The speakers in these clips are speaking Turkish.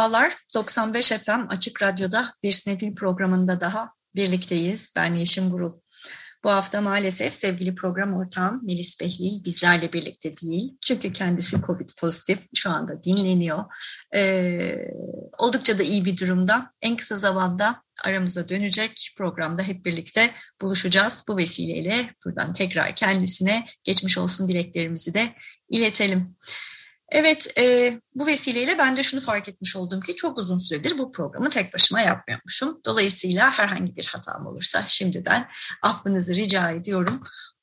Merhabalar, 95 FM Açık Radyo'da bir sinefil programında daha birlikteyiz. Ben Yeşim Burul. Bu hafta maalesef sevgili program ortağım Melis Behlil bizlerle birlikte değil. Çünkü kendisi COVID pozitif, şu anda dinleniyor. Ee, oldukça da iyi bir durumda. En kısa zamanda aramıza dönecek programda hep birlikte buluşacağız. Bu vesileyle buradan tekrar kendisine geçmiş olsun dileklerimizi de iletelim. Evet, e, bu vesileyle ben de şunu fark etmiş oldum ki çok uzun süredir bu programı tek başıma yapmıyormuşum. Dolayısıyla herhangi bir hatam olursa şimdiden affınızı rica ediyorum.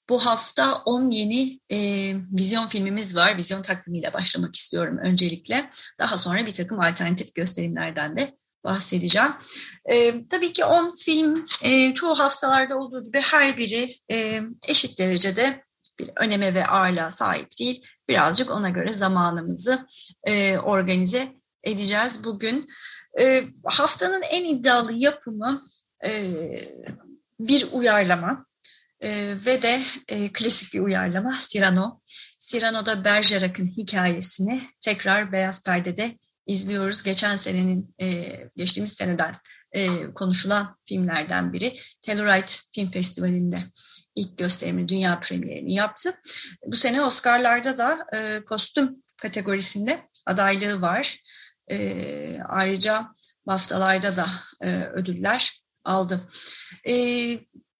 Bu hafta 10 yeni e, vizyon filmimiz var. Vizyon takvimiyle başlamak istiyorum öncelikle. Daha sonra bir takım alternatif gösterimlerden de bahsedeceğim. E, tabii ki 10 film e, çoğu haftalarda olduğu gibi her biri e, eşit derecede bir öneme ve ağırlığa sahip değil. Birazcık ona göre zamanımızı e, organize edeceğiz bugün. E, haftanın en iddialı yapımı e, bir uyarlama e, ve de e, klasik bir uyarlama Cyrano. Cyrano'da Bergerac'ın hikayesini tekrar Beyaz Perde'de izliyoruz. Geçen senenin, e, geçtiğimiz seneden e, konuşulan filmlerden biri. Telluride Film Festivali'nde ilk gösterimini, dünya premierini yaptı. Bu sene Oscar'larda da e, kostüm kategorisinde adaylığı var. E, ayrıca BAFTA'larda da e, ödüller aldı. E,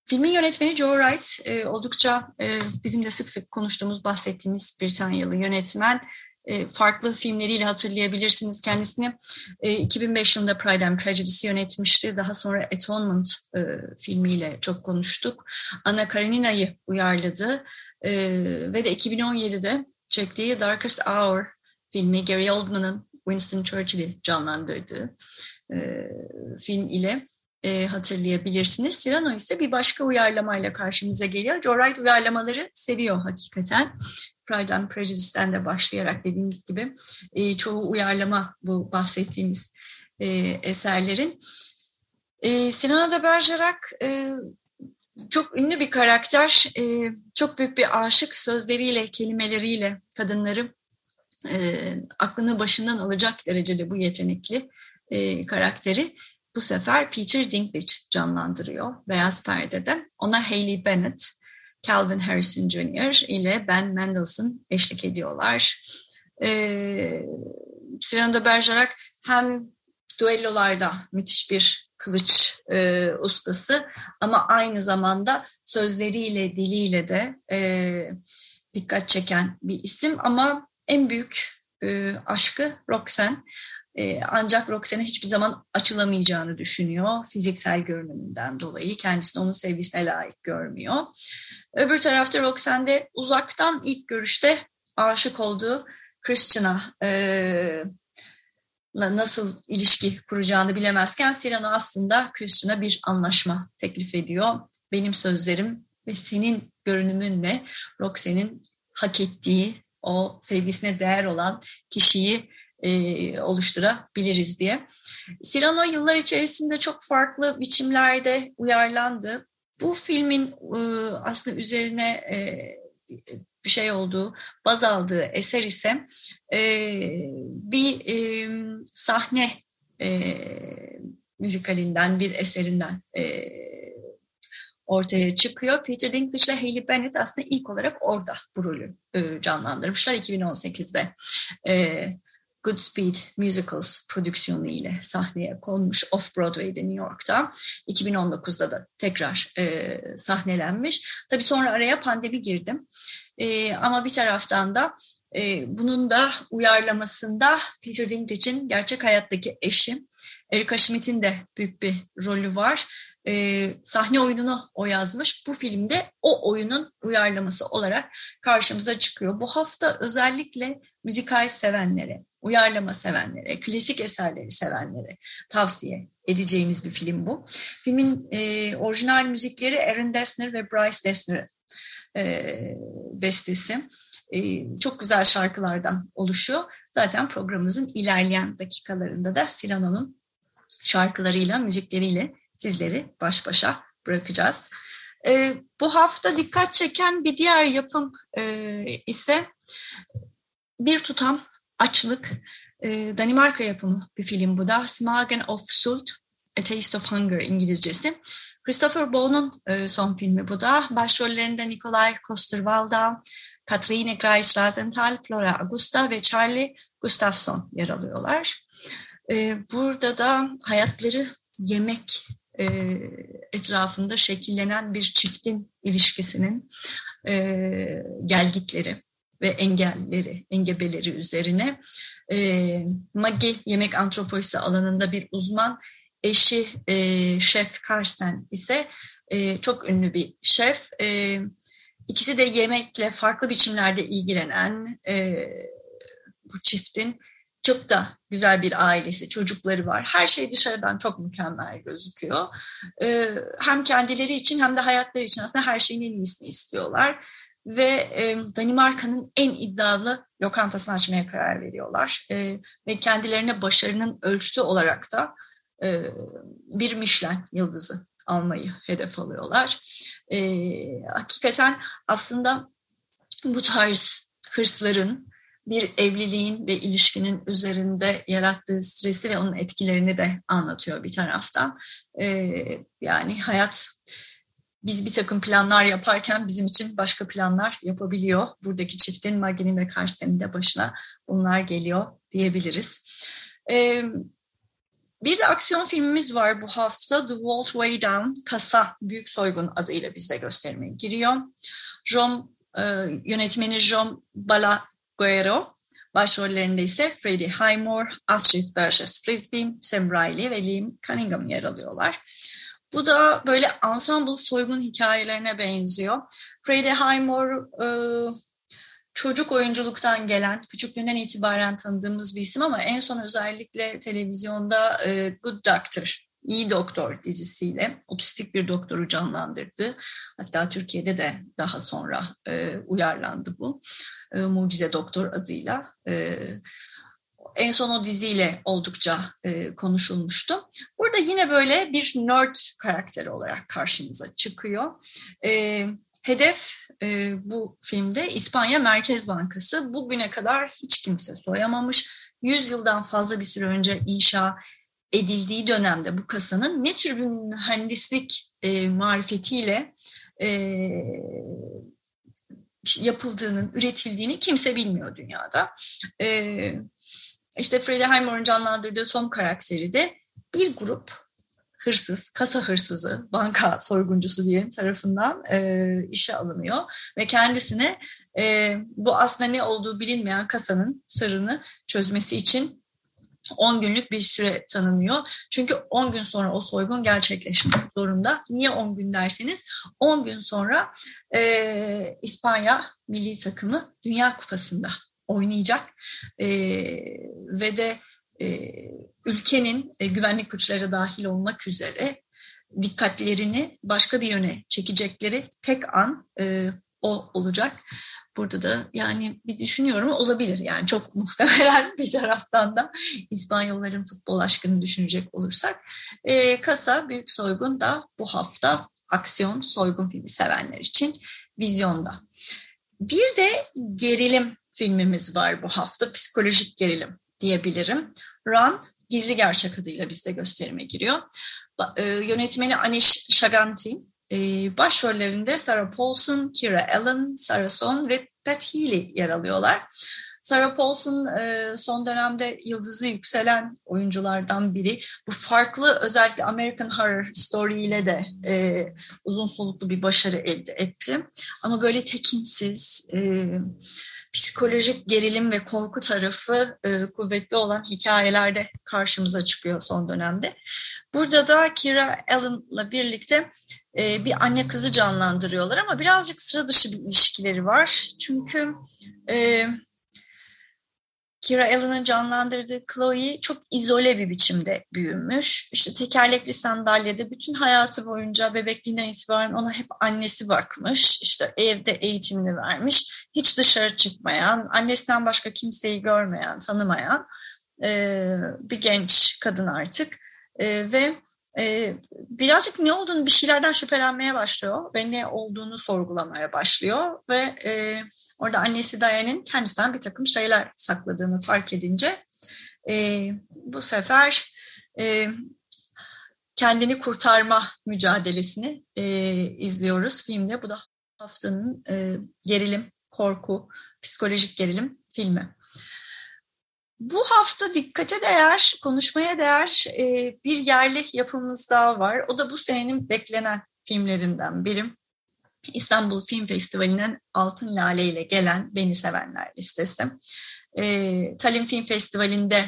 filmin yönetmeni Joe Wright e, oldukça e, bizim de sık sık konuştuğumuz, bahsettiğimiz Britanyalı yönetmen. E, farklı filmleriyle hatırlayabilirsiniz kendisini. 2005 e, yılında Pride and Prejudice yönetmişti. Daha sonra Atonement e, filmiyle çok konuştuk. Anna Karenina'yı uyarladı ve de 2017'de çektiği Darkest Hour filmi Gary Oldman'ın Winston Churchill'i canlandırdığı film ile hatırlayabilirsiniz. Cyrano ise bir başka uyarlamayla karşımıza geliyor. Joe Wright uyarlamaları seviyor hakikaten. Pride and Prejudice'den de başlayarak dediğimiz gibi e, çoğu uyarlama bu bahsettiğimiz e, eserlerin. E, Sinan de Bergerac e, çok ünlü bir karakter, e, çok büyük bir aşık sözleriyle, kelimeleriyle kadınları e, aklını başından alacak derecede bu yetenekli e, karakteri bu sefer Peter Dinklage canlandırıyor Beyaz Perde'de. Ona Hayley Bennett, Calvin Harrison Jr. ile Ben Mendelssohn eşlik ediyorlar. Ee, Cyrano de hem duellolarda müthiş bir kılıç e, ustası ama aynı zamanda sözleriyle, diliyle de e, dikkat çeken bir isim ama en büyük e, aşkı Roxanne. E, ancak Roxanne hiçbir zaman açılamayacağını düşünüyor. Fiziksel görünümünden dolayı kendisini onun sevgisine layık görmüyor. Öbür tarafta Roxanne de uzaktan ilk görüşte aşık olduğu Christian'a e, nasıl ilişki kuracağını bilemezken Cyrano aslında Christian'a bir anlaşma teklif ediyor. Benim sözlerim ve senin görünümünle Roxanne'in hak ettiği o sevgisine değer olan kişiyi e, oluşturabiliriz diye. Cyrano yıllar içerisinde çok farklı biçimlerde uyarlandı. Bu filmin e, aslında üzerine e, bir şey olduğu, baz aldığı eser ise e, bir e, sahne e, müzikalinden, bir eserinden e, ortaya çıkıyor. Peter Dinklage ile Hayley Bennett aslında ilk olarak orada bu rolü e, canlandırmışlar 2018'de. E, Goodspeed Musicals prodüksiyonu ile sahneye konmuş Off-Broadway'de New York'ta. 2019'da da tekrar e, sahnelenmiş. Tabii sonra araya pandemi girdi. E, ama bir taraftan da e, bunun da uyarlamasında Peter Dinklage'in gerçek hayattaki eşi Erika Schmidt'in de büyük bir rolü var. E, sahne oyununu o yazmış. Bu filmde o oyunun uyarlaması olarak karşımıza çıkıyor. Bu hafta özellikle müzikal sevenlere, uyarlama sevenlere, klasik eserleri sevenlere tavsiye edeceğimiz bir film bu. Filmin e, orijinal müzikleri Aaron Dessner ve Bryce Dessner e, bestesi. E, çok güzel şarkılardan oluşuyor. Zaten programımızın ilerleyen dakikalarında da Silano'nun şarkılarıyla, müzikleriyle sizleri baş başa bırakacağız. E, bu hafta dikkat çeken bir diğer yapım e, ise bir tutam açlık. E, Danimarka yapımı bir film bu da. Smagen of Sult, A Taste of Hunger İngilizcesi. Christopher Bone'un e, son filmi bu da. Başrollerinde Nikolaj Kosterwalda, Katrine Greis Rasenthal, Flora Augusta ve Charlie Gustafsson yer alıyorlar. E, burada da hayatları yemek e, etrafında şekillenen bir çiftin ilişkisinin e, gelgitleri ve engelleri, engebeleri üzerine. E, Maggie yemek antropolojisi alanında bir uzman, eşi e, Şef Karsten ise e, çok ünlü bir şef. E, ikisi de yemekle farklı biçimlerde ilgilenen e, bu çiftin çok da güzel bir ailesi, çocukları var. Her şey dışarıdan çok mükemmel gözüküyor. Ee, hem kendileri için hem de hayatları için aslında her şeyin en iyisini istiyorlar. Ve e, Danimarka'nın en iddialı lokantasını açmaya karar veriyorlar. E, ve kendilerine başarının ölçütü olarak da e, bir Michelin yıldızı almayı hedef alıyorlar. E, hakikaten aslında bu tarz hırsların, bir evliliğin ve ilişkinin üzerinde yarattığı stresi ve onun etkilerini de anlatıyor bir taraftan. Ee, yani hayat biz bir takım planlar yaparken bizim için başka planlar yapabiliyor. Buradaki çiftin Maggie'nin ve Karsten'in de başına bunlar geliyor diyebiliriz. Ee, bir de aksiyon filmimiz var bu hafta. The Walt Way Down, Kasa Büyük Soygun adıyla bizde gösterime giriyor. Rom e, yönetmeni John Bala Guerrero. Başrollerinde ise Freddie Highmore, Astrid Burgess Frisbee, Sam Riley ve Liam Cunningham yer alıyorlar. Bu da böyle ensemble soygun hikayelerine benziyor. Freddie Highmore e, çocuk oyunculuktan gelen, küçüklüğünden itibaren tanıdığımız bir isim ama en son özellikle televizyonda e, Good Doctor İyi Doktor dizisiyle otistik bir doktoru canlandırdı. Hatta Türkiye'de de daha sonra e, uyarlandı bu. E, Mucize Doktor adıyla. E, en son o diziyle oldukça e, konuşulmuştu. Burada yine böyle bir nerd karakteri olarak karşımıza çıkıyor. E, hedef e, bu filmde İspanya Merkez Bankası. Bugüne kadar hiç kimse soyamamış. 100 yıldan fazla bir süre önce inşa edildiği dönemde bu kasanın ne tür bir mühendislik e, marifetiyle e, yapıldığının, üretildiğini kimse bilmiyor dünyada. E, işte Highmore'un canlandırdığı Tom karakteri de bir grup hırsız, kasa hırsızı, banka soyguncusu diyelim tarafından e, işe alınıyor ve kendisine e, bu aslında ne olduğu bilinmeyen kasanın sırrını çözmesi için 10 günlük bir süre tanınıyor. Çünkü 10 gün sonra o soygun gerçekleşmek zorunda. Niye 10 gün derseniz 10 gün sonra e, İspanya milli takımı Dünya Kupası'nda oynayacak e, ve de e, ülkenin e, güvenlik güçleri dahil olmak üzere dikkatlerini başka bir yöne çekecekleri tek an e, o olacak. Burada da yani bir düşünüyorum olabilir yani çok muhtemelen bir taraftan da İspanyolların futbol aşkını düşünecek olursak. E, Kasa Büyük Soygun da bu hafta aksiyon soygun filmi sevenler için vizyonda. Bir de gerilim filmimiz var bu hafta psikolojik gerilim diyebilirim. Run Gizli Gerçek adıyla bizde gösterime giriyor. E, yönetmeni Anish Shaganti, e, başrollerinde Sarah Paulson, Kira Allen, Sarah Son ve Pat Healy yer alıyorlar. Sarah Paulson e, son dönemde yıldızı yükselen oyunculardan biri. Bu farklı özellikle American Horror Story ile de e, uzun soluklu bir başarı elde etti. Ama böyle tekinsiz, e, psikolojik gerilim ve korku tarafı e, kuvvetli olan hikayelerde karşımıza çıkıyor son dönemde. Burada da Kira Allen'la birlikte e, bir anne kızı canlandırıyorlar ama birazcık sıra dışı bir ilişkileri var. Çünkü e, Kira Allen'ın canlandırdığı Chloe çok izole bir biçimde büyümüş. İşte tekerlekli sandalyede bütün hayatı boyunca bebekliğinden itibaren ona hep annesi bakmış. İşte evde eğitimini vermiş. Hiç dışarı çıkmayan, annesinden başka kimseyi görmeyen, tanımayan e, bir genç kadın artık. E, ve e, birazcık ne olduğunu bir şeylerden şüphelenmeye başlıyor ve ne olduğunu sorgulamaya başlıyor ve e, orada annesi Diane'in kendisinden bir takım şeyler sakladığını fark edince e, bu sefer e, kendini kurtarma mücadelesini izliyoruz filmde. Bu da haftanın gerilim, korku, psikolojik gerilim filmi. Bu hafta dikkate değer, konuşmaya değer e, bir yerli yapımız daha var. O da bu senenin beklenen filmlerinden biri. İstanbul Film Festivali'nin Altın Lale ile gelen Beni Sevenler listesi. E, Talim Film Festivali'nde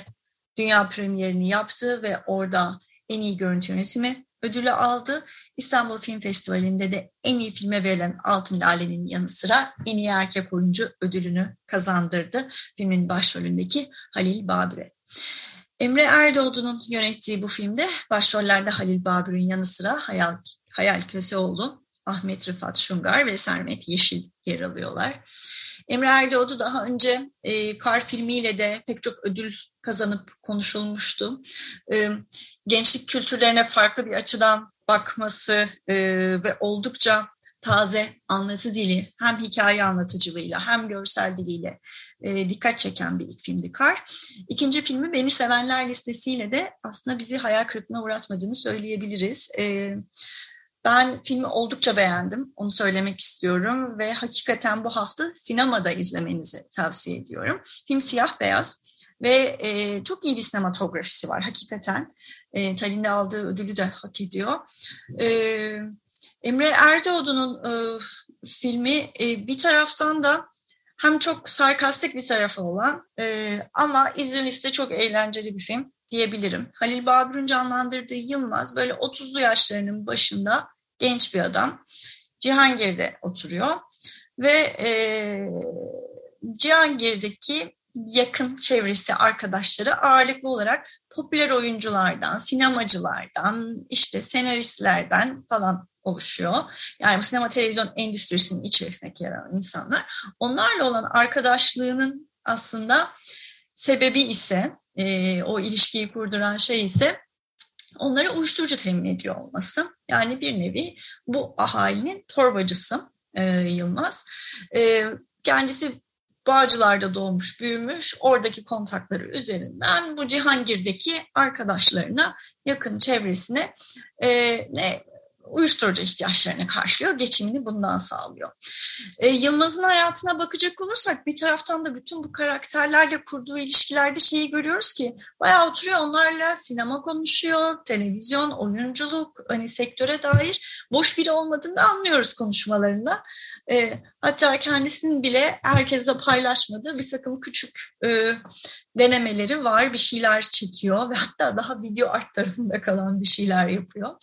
dünya premierini yaptı ve orada en iyi görüntü yönetimi ödülü aldı. İstanbul Film Festivali'nde de en iyi filme verilen Altın Lale'nin yanı sıra en iyi erkek oyuncu ödülünü kazandırdı. Filmin başrolündeki Halil Babür'e. Emre Erdoğdu'nun yönettiği bu filmde başrollerde Halil Babür'ün yanı sıra Hayal, Hayal Köseoğlu, Ahmet Rıfat Şungar ve Sermet Yeşil yer alıyorlar. Emre Erdoğdu daha önce e, Kar filmiyle de pek çok ödül kazanıp konuşulmuştu. E, gençlik kültürlerine farklı bir açıdan bakması e, ve oldukça taze anlatı dili hem hikaye anlatıcılığıyla hem görsel diliyle e, dikkat çeken bir ilk filmdi Kar. İkinci filmi Beni Sevenler listesiyle de aslında bizi hayal kırıklığına uğratmadığını söyleyebiliriz. E, ben filmi oldukça beğendim, onu söylemek istiyorum ve hakikaten bu hafta sinemada izlemenizi tavsiye ediyorum. Film siyah beyaz ve e, çok iyi bir sinematografisi var hakikaten. E, Tallinn'de aldığı ödülü de hak ediyor. E, Emre Erdoğdu'nun e, filmi e, bir taraftan da hem çok sarkastik bir tarafı olan e, ama izlemesi de çok eğlenceli bir film diyebilirim. Halil Babür'ün canlandırdığı Yılmaz böyle 30'lu yaşlarının başında genç bir adam. Cihangir'de oturuyor ve e, Cihangir'deki yakın çevresi, arkadaşları ağırlıklı olarak popüler oyunculardan, sinemacılardan, işte senaristlerden falan oluşuyor. Yani bu sinema televizyon endüstrisinin içerisindeki yer alan insanlar. Onlarla olan arkadaşlığının aslında sebebi ise, e, o ilişkiyi kurduran şey ise onlara uyuşturucu temin ediyor olması. Yani bir nevi bu ahalinin torbacısı e, Yılmaz. E, kendisi Bağcılar'da doğmuş, büyümüş. Oradaki kontakları üzerinden bu Cihangir'deki arkadaşlarına, yakın çevresine e, ne uyuşturucu ihtiyaçlarını karşılıyor, geçimini bundan sağlıyor. E, Yılmaz'ın hayatına bakacak olursak bir taraftan da bütün bu karakterlerle kurduğu ilişkilerde şeyi görüyoruz ki bayağı oturuyor onlarla sinema konuşuyor, televizyon, oyunculuk, hani sektöre dair boş biri olmadığını anlıyoruz konuşmalarında. E, hatta kendisinin bile herkesle paylaşmadığı bir takım küçük e, denemeleri var. Bir şeyler çekiyor ve hatta daha video art tarafında kalan bir şeyler yapıyor.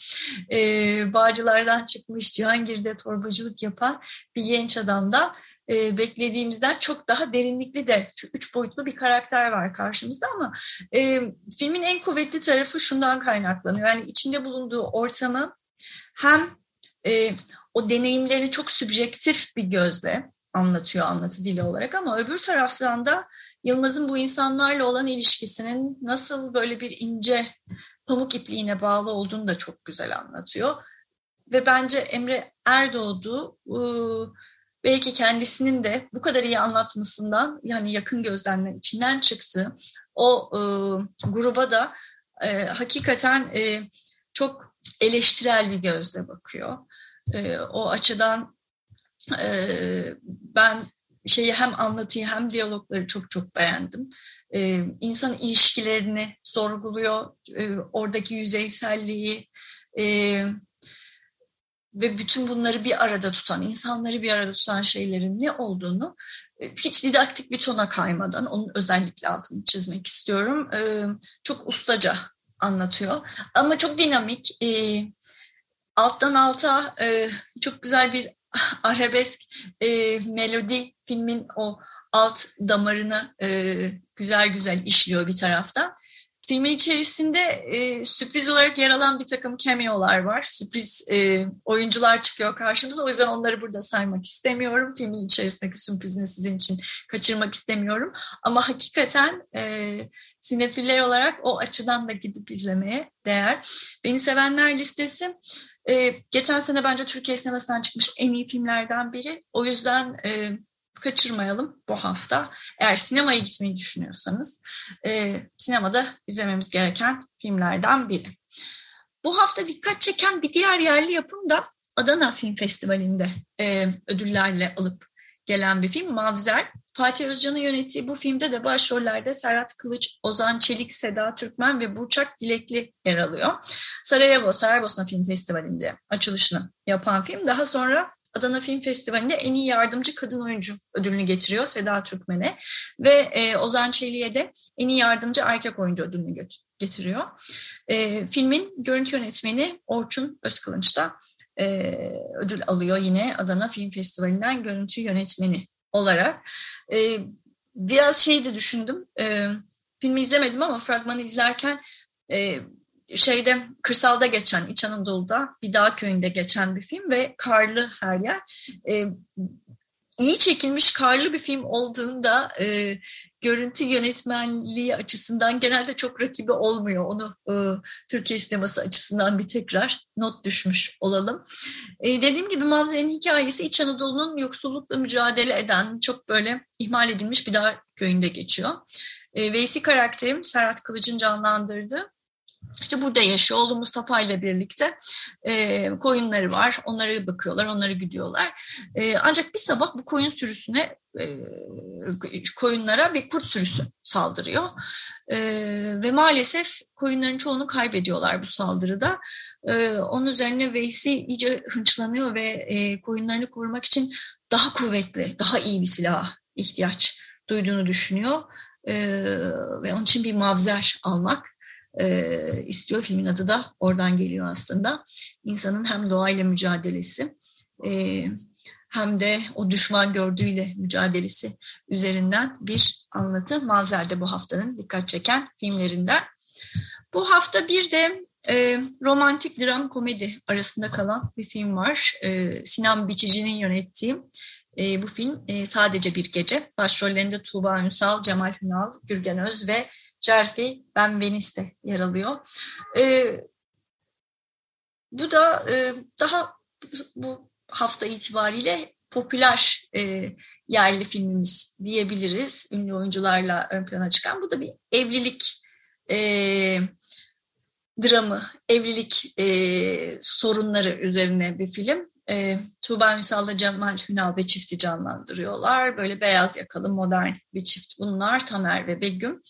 E, Bağcılardan çıkmış Cihangir'de torbacılık yapan bir genç adamdan e, beklediğimizden çok daha derinlikli de üç boyutlu bir karakter var karşımızda ama e, filmin en kuvvetli tarafı şundan kaynaklanıyor. Yani içinde bulunduğu ortamı hem e, o deneyimlerini çok sübjektif bir gözle anlatıyor anlatı dili olarak ama öbür taraftan da Yılmaz'ın bu insanlarla olan ilişkisinin nasıl böyle bir ince pamuk ipliğine bağlı olduğunu da çok güzel anlatıyor. Ve bence Emre Erdoğdu belki kendisinin de bu kadar iyi anlatmasından yani yakın gözlemler içinden çıktı. O gruba da hakikaten çok eleştirel bir gözle bakıyor. O açıdan ben şeyi hem anlatıyı hem diyalogları çok çok beğendim. Ee, insan ilişkilerini sorguluyor, ee, oradaki yüzeyselliği e, ve bütün bunları bir arada tutan, insanları bir arada tutan şeylerin ne olduğunu e, hiç didaktik bir tona kaymadan, onun özellikle altını çizmek istiyorum. Ee, çok ustaca anlatıyor ama çok dinamik. Alttan alta e, çok güzel bir arabesk e, melodi filmin o alt damarını e, güzel güzel işliyor bir taraftan. Filmin içerisinde e, sürpriz olarak yer alan bir takım cameo'lar var. Sürpriz e, oyuncular çıkıyor karşımıza. O yüzden onları burada saymak istemiyorum. Filmin içerisindeki sürprizini sizin için kaçırmak istemiyorum. Ama hakikaten e, sinefiller olarak o açıdan da gidip izlemeye değer. Beni Sevenler listesi e, geçen sene bence Türkiye sinemasından çıkmış en iyi filmlerden biri. O yüzden... E, kaçırmayalım bu hafta. Eğer sinemaya gitmeyi düşünüyorsanız e, sinemada izlememiz gereken filmlerden biri. Bu hafta dikkat çeken bir diğer yerli yapım da Adana Film Festivali'nde e, ödüllerle alıp gelen bir film Mavzer. Fatih Özcan'ın yönettiği bu filmde de başrollerde Serhat Kılıç, Ozan Çelik, Seda Türkmen ve Burçak Dilekli yer alıyor. Sarajevo, Saraybosna Film Festivali'nde açılışını yapan film daha sonra Adana Film Festivali'nde en iyi yardımcı kadın oyuncu ödülünü getiriyor Seda Türkmen'e ve e, Ozan Çelik'e de en iyi yardımcı erkek oyuncu ödülünü getiriyor. E, filmin görüntü yönetmeni Orçun Özkılınç da e, ödül alıyor yine Adana Film Festivali'nden görüntü yönetmeni olarak. E, biraz şey de düşündüm, e, filmi izlemedim ama fragmanı izlerken e, şeyde kırsalda geçen İç Anadolu'da bir dağ köyünde geçen bir film ve karlı her yer. E, iyi çekilmiş karlı bir film olduğunda e, görüntü yönetmenliği açısından genelde çok rakibi olmuyor. Onu e, Türkiye sineması açısından bir tekrar not düşmüş olalım. E, dediğim gibi Mavzer'in hikayesi İç Anadolu'nun yoksullukla mücadele eden çok böyle ihmal edilmiş bir dağ köyünde geçiyor. E, Veysi karakterim Serhat Kılıç'ın canlandırdığı işte burada yaşıyor. Oğlu Mustafa ile birlikte e, koyunları var. Onlara bakıyorlar, onları güdüyorlar. E, ancak bir sabah bu koyun sürüsüne, e, koyunlara bir kurt sürüsü saldırıyor. E, ve maalesef koyunların çoğunu kaybediyorlar bu saldırıda. E, onun üzerine Veysi iyice hınçlanıyor ve e, koyunlarını korumak için daha kuvvetli, daha iyi bir silah ihtiyaç duyduğunu düşünüyor. E, ve onun için bir mavzer almak e, istiyor. Filmin adı da oradan geliyor aslında. İnsanın hem doğayla mücadelesi e, hem de o düşman gördüğüyle mücadelesi üzerinden bir anlatı. Mavzer'de bu haftanın dikkat çeken filmlerinden. Bu hafta bir de e, romantik dram komedi arasında kalan bir film var. E, Sinan Biçici'nin yönettiği e, bu film e, sadece bir gece. Başrollerinde Tuğba Ünsal, Cemal Hünal, Gürgen Öz ve Cerfi Ben Venice'de yer alıyor. E, bu da e, daha bu hafta itibariyle popüler e, yerli filmimiz diyebiliriz. Ünlü oyuncularla ön plana çıkan. Bu da bir evlilik e, dramı, evlilik e, sorunları üzerine bir film. E, Tuğba Ünsal'la Cemal Hünal ve çifti canlandırıyorlar. Böyle beyaz yakalı modern bir çift bunlar. Tamer ve Begüm.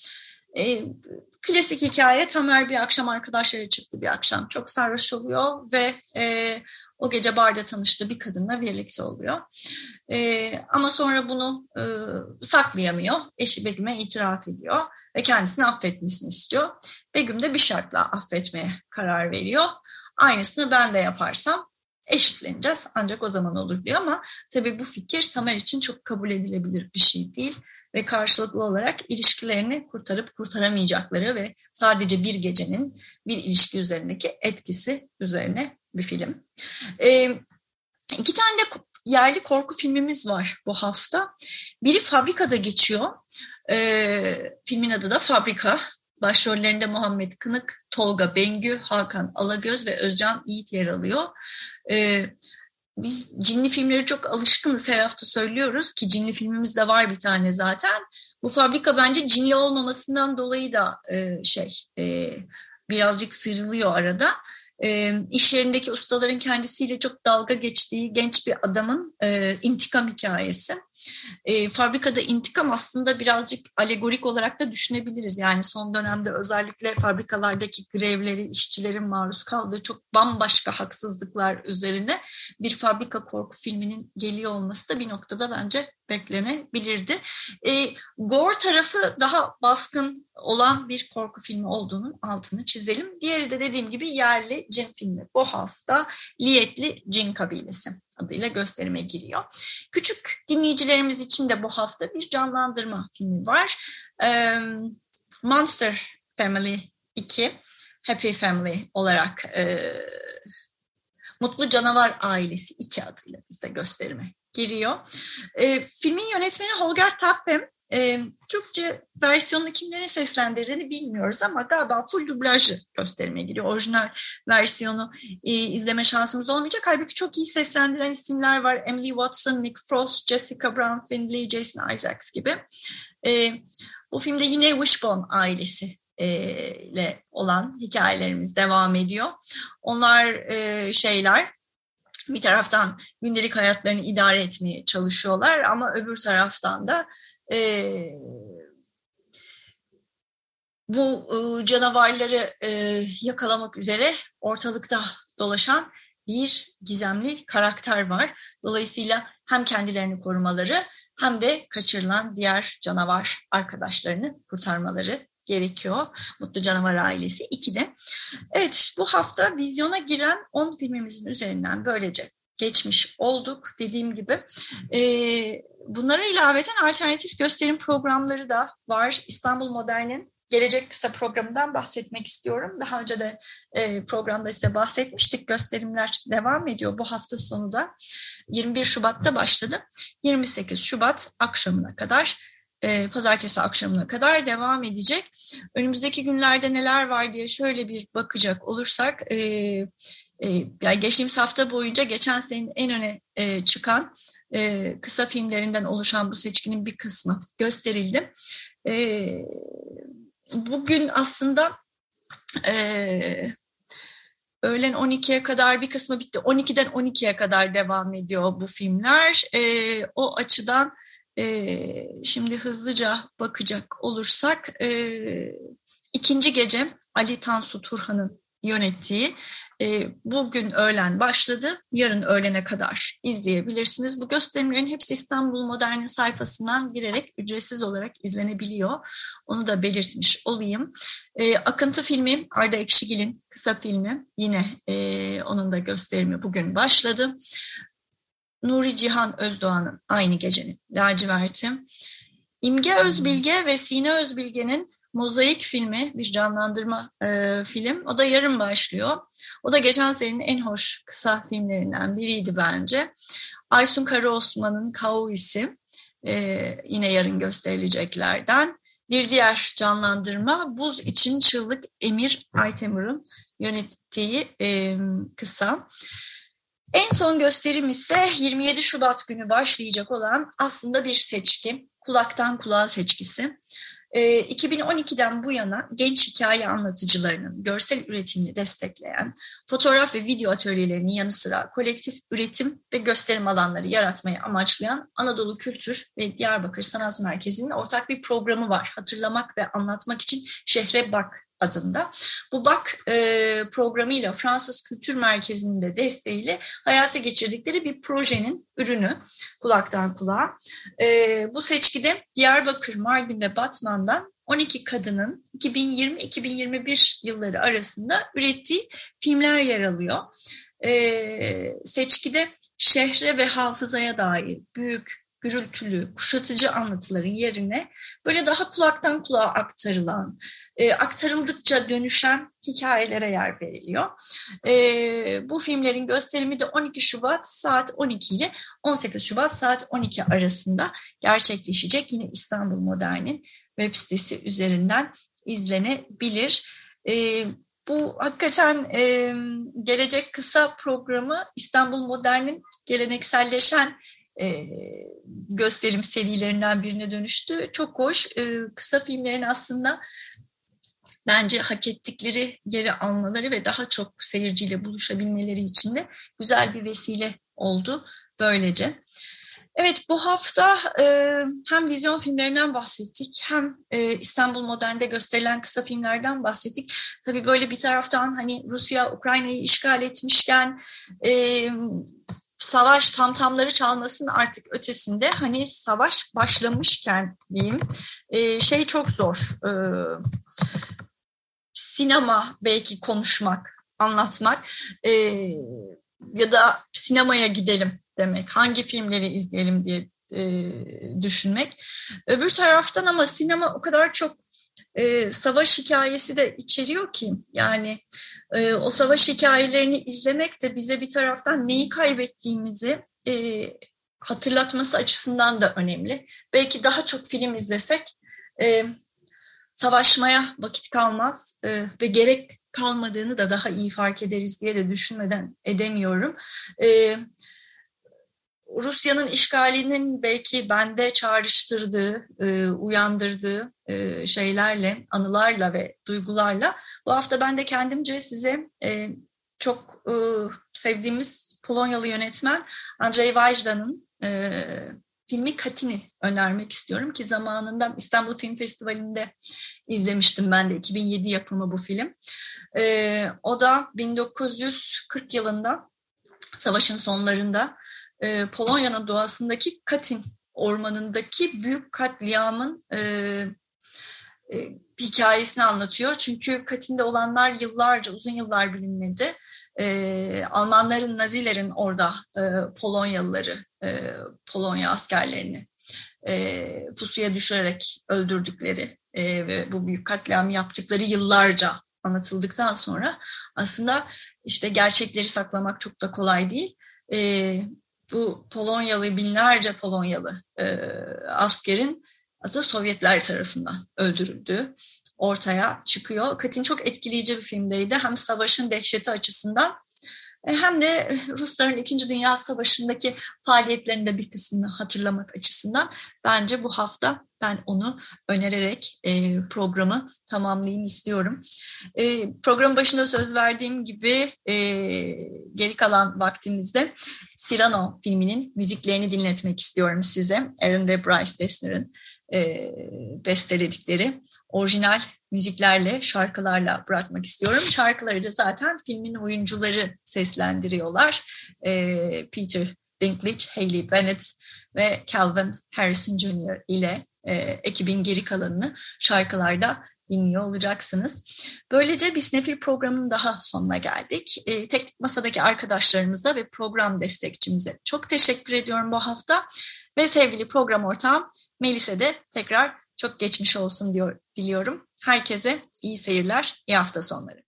E, klasik hikaye Tamer bir akşam arkadaşları çıktı bir akşam. Çok sarhoş oluyor ve e, o gece barda tanıştığı bir kadınla birlikte oluyor. E, ama sonra bunu e, saklayamıyor. Eşi Begüm'e itiraf ediyor ve kendisini affetmesini istiyor. Begüm de bir şartla affetmeye karar veriyor. Aynısını ben de yaparsam eşitleneceğiz ancak o zaman olur diyor ama tabii bu fikir Tamer için çok kabul edilebilir bir şey değil ve karşılıklı olarak ilişkilerini kurtarıp kurtaramayacakları ve sadece bir gecenin bir ilişki üzerindeki etkisi üzerine bir film. Ee, iki tane de yerli korku filmimiz var bu hafta. Biri Fabrika'da geçiyor. Ee, filmin adı da Fabrika. Başrollerinde Muhammed Kınık, Tolga Bengü, Hakan Alagöz ve Özcan Yiğit yer alıyor. Ee, biz cinli filmleri çok alışkınız her hafta söylüyoruz ki cinli filmimiz de var bir tane zaten. Bu fabrika bence cinli olmamasından dolayı da e, şey e, birazcık sıyrılıyor arada. E, iş yerindeki ustaların kendisiyle çok dalga geçtiği genç bir adamın e, intikam hikayesi. E, fabrikada intikam aslında birazcık alegorik olarak da düşünebiliriz. Yani son dönemde özellikle fabrikalardaki grevleri, işçilerin maruz kaldığı çok bambaşka haksızlıklar üzerine bir fabrika korku filminin geliyor olması da bir noktada bence beklenebilirdi. E, Gore tarafı daha baskın olan bir korku filmi olduğunun altını çizelim. Diğeri de dediğim gibi yerli cin filmi. Bu hafta Liyetli Cin Kabilesi adıyla gösterime giriyor. Küçük dinleyicilerimiz için de bu hafta bir canlandırma filmi var. Monster Family 2, Happy Family olarak Mutlu Canavar Ailesi 2 adıyla bizde gösterime giriyor. Filmin yönetmeni Holger Tappem. E, Türkçe versiyonunu kimlerin seslendirdiğini bilmiyoruz ama galiba full dublajlı gösterime giriyor. Orijinal versiyonu e, izleme şansımız olmayacak. Halbuki çok iyi seslendiren isimler var. Emily Watson, Nick Frost, Jessica Brown, Findlay, Jason Isaacs gibi. E, bu filmde yine Wishbone ailesi ile olan hikayelerimiz devam ediyor. Onlar e, şeyler bir taraftan gündelik hayatlarını idare etmeye çalışıyorlar ama öbür taraftan da e, bu e, canavarları e, yakalamak üzere ortalıkta dolaşan bir gizemli karakter var. Dolayısıyla hem kendilerini korumaları hem de kaçırılan diğer canavar arkadaşlarını kurtarmaları gerekiyor. Mutlu Canavar Ailesi 2'de. Evet bu hafta vizyona giren 10 filmimizin üzerinden böylece geçmiş olduk dediğim gibi. E, bunlara ilaveten alternatif gösterim programları da var. İstanbul Modern'in Gelecek Kısa programından bahsetmek istiyorum. Daha önce de e, programda size bahsetmiştik. Gösterimler devam ediyor bu hafta sonu da. 21 Şubat'ta başladı. 28 Şubat akşamına kadar e, pazartesi akşamına kadar devam edecek. Önümüzdeki günlerde neler var diye şöyle bir bakacak olursak e, e, yani geçtiğimiz hafta boyunca geçen senenin en öne e, çıkan e, kısa filmlerinden oluşan bu seçkinin bir kısmı gösterildi. E, bugün aslında e, öğlen 12'ye kadar bir kısmı bitti. 12'den 12'ye kadar devam ediyor bu filmler. E, o açıdan e, şimdi hızlıca bakacak olursak e, ikinci gece Ali Tansu Turhan'ın yönettiği e, bugün öğlen başladı. Yarın öğlene kadar izleyebilirsiniz. Bu gösterimlerin hepsi İstanbul Modern'in sayfasından girerek ücretsiz olarak izlenebiliyor. Onu da belirtmiş olayım. E, Akıntı filmi Arda Ekşigil'in kısa filmi yine e, onun da gösterimi bugün başladı. Nuri Cihan Özdoğan'ın aynı gecenin laciverti. İmge Özbilge ve Sine Özbilge'nin Mozaik filmi, bir canlandırma e, film. O da yarın başlıyor. O da geçen senenin en hoş kısa filmlerinden biriydi bence. Aysun Karaosman'ın Kauisi e, yine yarın gösterileceklerden. Bir diğer canlandırma Buz için Çığlık Emir Aytemur'un yönettiği e, kısa. En son gösterim ise 27 Şubat günü başlayacak olan aslında bir seçki, kulaktan kulağa seçkisi. 2012'den ee, bu yana genç hikaye anlatıcılarının görsel üretimini destekleyen fotoğraf ve video atölyelerinin yanı sıra kolektif üretim ve gösterim alanları yaratmayı amaçlayan Anadolu Kültür ve Diyarbakır Sanat Merkezi'nin ortak bir programı var. Hatırlamak ve anlatmak için şehre bak adında. Bu BAK e, programıyla Fransız Kültür Merkezi'nin de desteğiyle hayata geçirdikleri bir projenin ürünü kulaktan kulağa. E, bu seçkide Diyarbakır, Mardin ve Batman'dan 12 kadının 2020-2021 yılları arasında ürettiği filmler yer alıyor. E, seçkide şehre ve hafızaya dair büyük gürültülü, kuşatıcı anlatıların yerine böyle daha kulaktan kulağa aktarılan, e, aktarıldıkça dönüşen hikayelere yer veriliyor. E, bu filmlerin gösterimi de 12 Şubat saat 12 ile 18 Şubat saat 12 arasında gerçekleşecek. Yine İstanbul Modern'in web sitesi üzerinden izlenebilir. E, bu hakikaten e, gelecek kısa programı İstanbul Modern'in gelenekselleşen e, gösterim serilerinden birine dönüştü. Çok hoş. E, kısa filmlerin aslında bence hak ettikleri yeri almaları ve daha çok seyirciyle buluşabilmeleri için de güzel bir vesile oldu böylece. Evet bu hafta e, hem vizyon filmlerinden bahsettik hem e, İstanbul Modern'de gösterilen kısa filmlerden bahsettik. Tabii böyle bir taraftan hani Rusya Ukrayna'yı işgal etmişken e, savaş tamtamları çalmasının artık ötesinde hani savaş başlamışken diyeyim e, şey çok zor. E, sinema belki konuşmak, anlatmak e, ya da sinemaya gidelim demek, hangi filmleri izleyelim diye e, düşünmek. Öbür taraftan ama sinema o kadar çok e, savaş hikayesi de içeriyor ki yani e, o savaş hikayelerini izlemek de bize bir taraftan neyi kaybettiğimizi e, hatırlatması açısından da önemli. Belki daha çok film izlesek e, savaşmaya vakit kalmaz e, ve gerek kalmadığını da daha iyi fark ederiz diye de düşünmeden edemiyorum. E, Rusya'nın işgalinin belki bende çağrıştırdığı, e, uyandırdığı e, şeylerle, anılarla ve duygularla bu hafta ben de kendimce size e, çok e, sevdiğimiz Polonyalı yönetmen Andrzej Wajda'nın e, filmi Katini önermek istiyorum ki zamanında İstanbul Film Festivali'nde izlemiştim ben de 2007 yapımı bu film. E, o da 1940 yılında savaşın sonlarında e, Polonya'nın doğasındaki Katin ormanındaki büyük katliamın e, e, hikayesini anlatıyor. Çünkü Katin'de olanlar yıllarca, uzun yıllar bilinmedi. E, Almanların, Nazilerin orada e, Polonyalıları, e, Polonya askerlerini e, pusuya düşürerek öldürdükleri e, ve bu büyük katliamı yaptıkları yıllarca anlatıldıktan sonra aslında işte gerçekleri saklamak çok da kolay değil. E, bu Polonyalı, binlerce Polonyalı e, askerin aslında Sovyetler tarafından öldürüldüğü ortaya çıkıyor. Katin çok etkileyici bir filmdeydi. Hem savaşın dehşeti açısından hem de Rusların İkinci Dünya Savaşı'ndaki faaliyetlerinde bir kısmını hatırlamak açısından bence bu hafta ben onu önererek e, programı tamamlayayım istiyorum. E, programın başında söz verdiğim gibi e, geri kalan vaktimizde Cyrano filminin müziklerini dinletmek istiyorum size. Aaron ve Bryce Dessner'ın e, besteledikleri orijinal müziklerle, şarkılarla bırakmak istiyorum. Şarkıları da zaten filmin oyuncuları seslendiriyorlar. E, Peter Dinklage, Hayley Bennett ve Calvin Harrison Jr. ile e, ekibin geri kalanını şarkılarda dinliyor olacaksınız. Böylece biz Nefil programının daha sonuna geldik. E, teknik masadaki arkadaşlarımıza ve program destekçimize çok teşekkür ediyorum bu hafta. Ve sevgili program ortağım Melis'e de tekrar çok geçmiş olsun diyor, diliyorum. Herkese iyi seyirler, iyi hafta sonları.